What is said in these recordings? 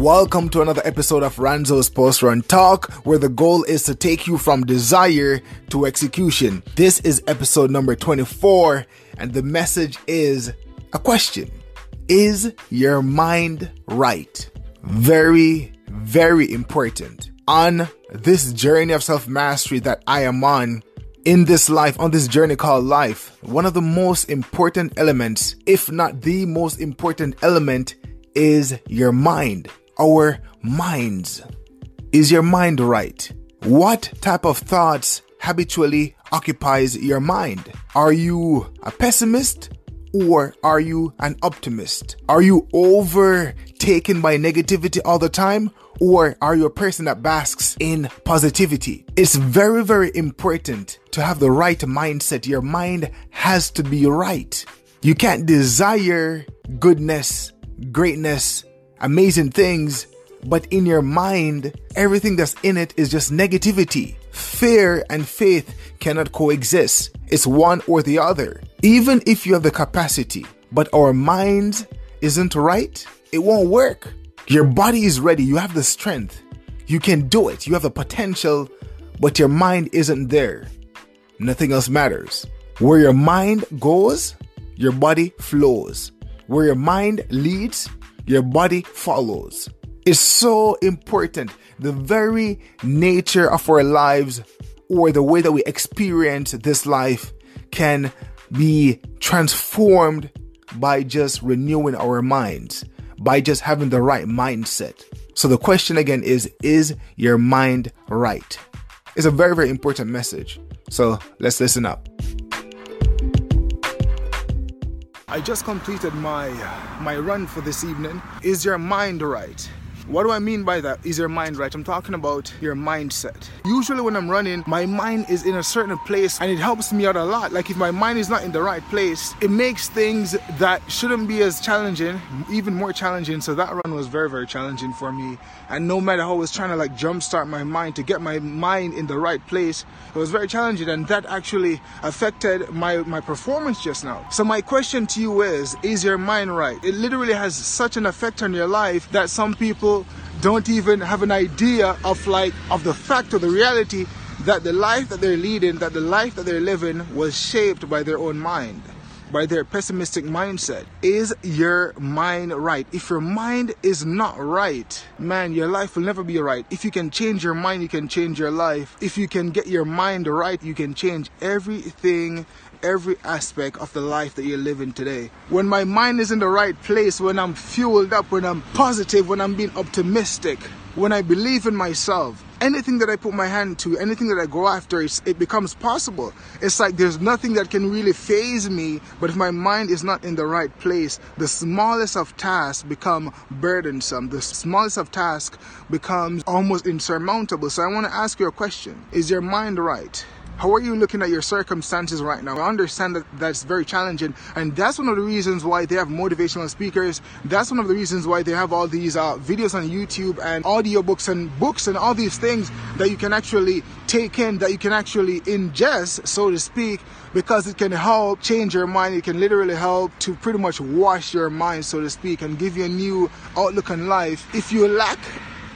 Welcome to another episode of Ranzo's Post Run Talk, where the goal is to take you from desire to execution. This is episode number 24, and the message is a question Is your mind right? Very, very important. On this journey of self mastery that I am on, in this life, on this journey called life, one of the most important elements, if not the most important element, is your mind. Our minds. Is your mind right? What type of thoughts habitually occupies your mind? Are you a pessimist or are you an optimist? Are you overtaken by negativity all the time or are you a person that basks in positivity? It's very, very important to have the right mindset. Your mind has to be right. You can't desire goodness, greatness, amazing things, but in your mind, everything that's in it is just negativity. Fear and faith cannot coexist. It's one or the other. Even if you have the capacity, but our mind isn't right, it won't work. Your body is ready. You have the strength. You can do it. You have the potential, but your mind isn't there. Nothing else matters. Where your mind goes, your body flows. Where your mind leads, your body follows. It's so important. The very nature of our lives or the way that we experience this life can be transformed by just renewing our minds by just having the right mindset. So the question again is Is your mind right? It's a very, very important message. So let's listen up. I just completed my my run for this evening. Is your mind right? What do I mean by that? Is your mind right? I'm talking about your mindset. Usually, when I'm running, my mind is in a certain place and it helps me out a lot. Like, if my mind is not in the right place, it makes things that shouldn't be as challenging even more challenging. So, that run was very, very challenging for me. And no matter how I was trying to like jumpstart my mind to get my mind in the right place, it was very challenging. And that actually affected my, my performance just now. So, my question to you is Is your mind right? It literally has such an effect on your life that some people don't even have an idea of like of the fact or the reality that the life that they're leading, that the life that they're living was shaped by their own mind, by their pessimistic mindset. Is your mind right? If your mind is not right, man, your life will never be right. If you can change your mind, you can change your life. If you can get your mind right, you can change everything every aspect of the life that you're living today. When my mind is in the right place, when I'm fueled up, when I'm positive, when I'm being optimistic, when I believe in myself, anything that I put my hand to, anything that I go after, it becomes possible. It's like there's nothing that can really faze me, but if my mind is not in the right place, the smallest of tasks become burdensome. The smallest of tasks becomes almost insurmountable. So I want to ask you a question. Is your mind right? How are you looking at your circumstances right now? I understand that that's very challenging, and that's one of the reasons why they have motivational speakers. That's one of the reasons why they have all these uh, videos on YouTube and audiobooks and books and all these things that you can actually take in, that you can actually ingest, so to speak, because it can help change your mind. It can literally help to pretty much wash your mind, so to speak, and give you a new outlook on life. If you lack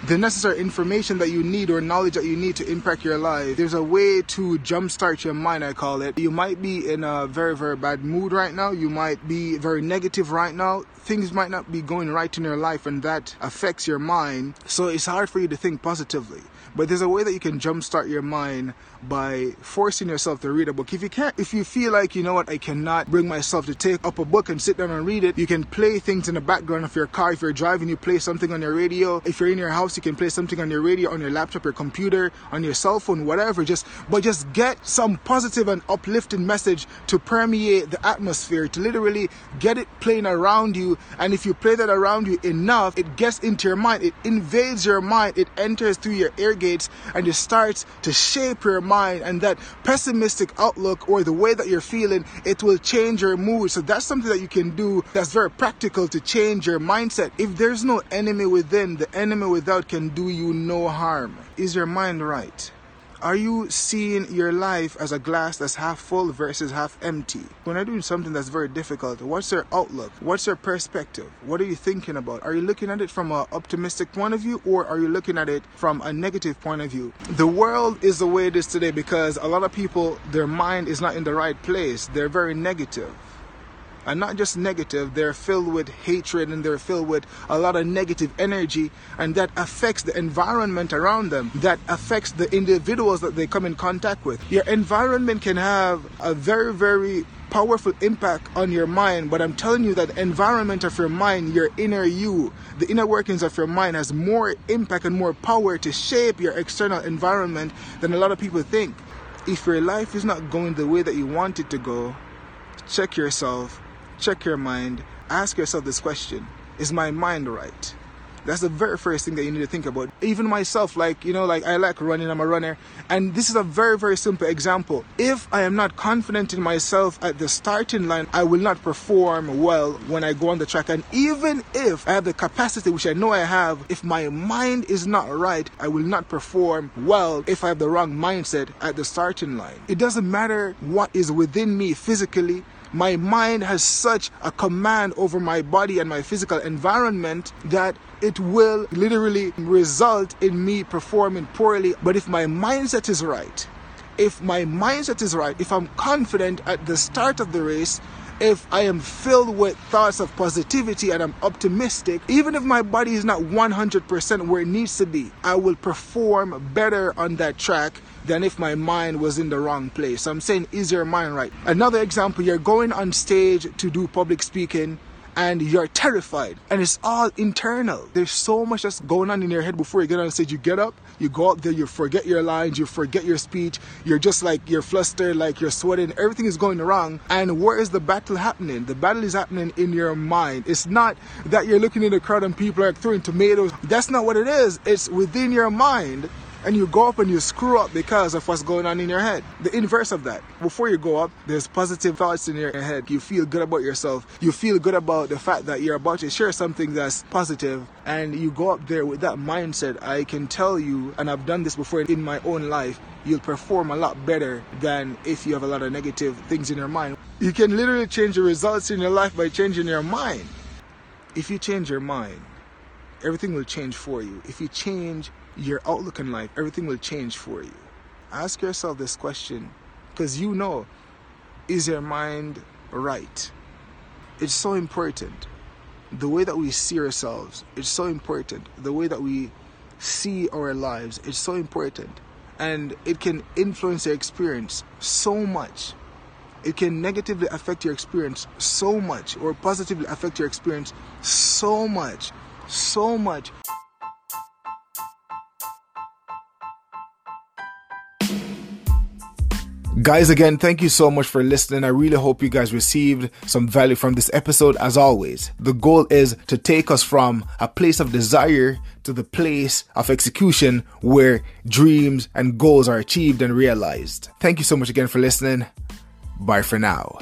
the necessary information that you need or knowledge that you need to impact your life. There's a way to jumpstart your mind, I call it. You might be in a very, very bad mood right now. You might be very negative right now. Things might not be going right in your life, and that affects your mind. So it's hard for you to think positively. But there's a way that you can jumpstart your mind by forcing yourself to read a book. If you can't, if you feel like, you know what, I cannot bring myself to take up a book and sit down and read it, you can play things in the background of your car. If you're driving, you play something on your radio. If you're in your house, you can play something on your radio, on your laptop, your computer, on your cell phone, whatever. Just, but just get some positive and uplifting message to permeate the atmosphere, to literally get it playing around you. And if you play that around you enough, it gets into your mind, it invades your mind, it enters through your ear gates, and it starts to shape your mind and that pessimistic outlook or the way that you're feeling, it will change your mood. So that's something that you can do that's very practical to change your mindset. If there's no enemy within, the enemy without can do you no harm. Is your mind right? Are you seeing your life as a glass that's half full versus half empty? When you're doing something that's very difficult, what's your outlook? What's your perspective? What are you thinking about? Are you looking at it from an optimistic point of view or are you looking at it from a negative point of view? The world is the way it is today because a lot of people, their mind is not in the right place. They're very negative and not just negative, they're filled with hatred and they're filled with a lot of negative energy, and that affects the environment around them, that affects the individuals that they come in contact with. Your environment can have a very, very powerful impact on your mind, but I'm telling you that environment of your mind, your inner you, the inner workings of your mind has more impact and more power to shape your external environment than a lot of people think. If your life is not going the way that you want it to go, check yourself check your mind, ask yourself this question Is my mind right? That's the very first thing that you need to think about. Even myself, like, you know, like I like running, I'm a runner. And this is a very, very simple example. If I am not confident in myself at the starting line, I will not perform well when I go on the track. And even if I have the capacity, which I know I have, if my mind is not right, I will not perform well if I have the wrong mindset at the starting line. It doesn't matter what is within me physically, my mind has such a command over my body and my physical environment that it will literally result in me performing poorly. But if my mindset is right, if my mindset is right, if I'm confident at the start of the race, if I am filled with thoughts of positivity and I'm optimistic, even if my body is not 100% where it needs to be, I will perform better on that track than if my mind was in the wrong place. So I'm saying, is your mind right? Another example, you're going on stage to do public speaking and you're terrified and it's all internal. There's so much that's going on in your head before you get on stage. You get up you go up there you forget your lines you forget your speech. You're just like you're flustered like you're sweating. Everything is going wrong. And where is the battle happening? The battle is happening in your mind. It's not that you're looking in the crowd and people are throwing tomatoes. That's not what it is. It's within your mind and you go up and you screw up because of what's going on in your head. The inverse of that. Before you go up, there's positive thoughts in your head. You feel good about yourself. You feel good about the fact that you're about to share something that's positive and you go up there with that mindset. I can tell you, and I've done this before in my own life, you'll perform a lot better than if you have a lot of negative things in your mind. You can literally change the results in your life by changing your mind. If you change your mind, everything will change for you. If you change your outlook in life, everything will change for you. Ask yourself this question because you know is your mind right? It's so important. The way that we see ourselves, it's so important. The way that we see our lives, it's so important. And it can influence your experience so much. It can negatively affect your experience so much, or positively affect your experience so much, so much. Guys, again, thank you so much for listening. I really hope you guys received some value from this episode. As always, the goal is to take us from a place of desire to the place of execution where dreams and goals are achieved and realized. Thank you so much again for listening. Bye for now.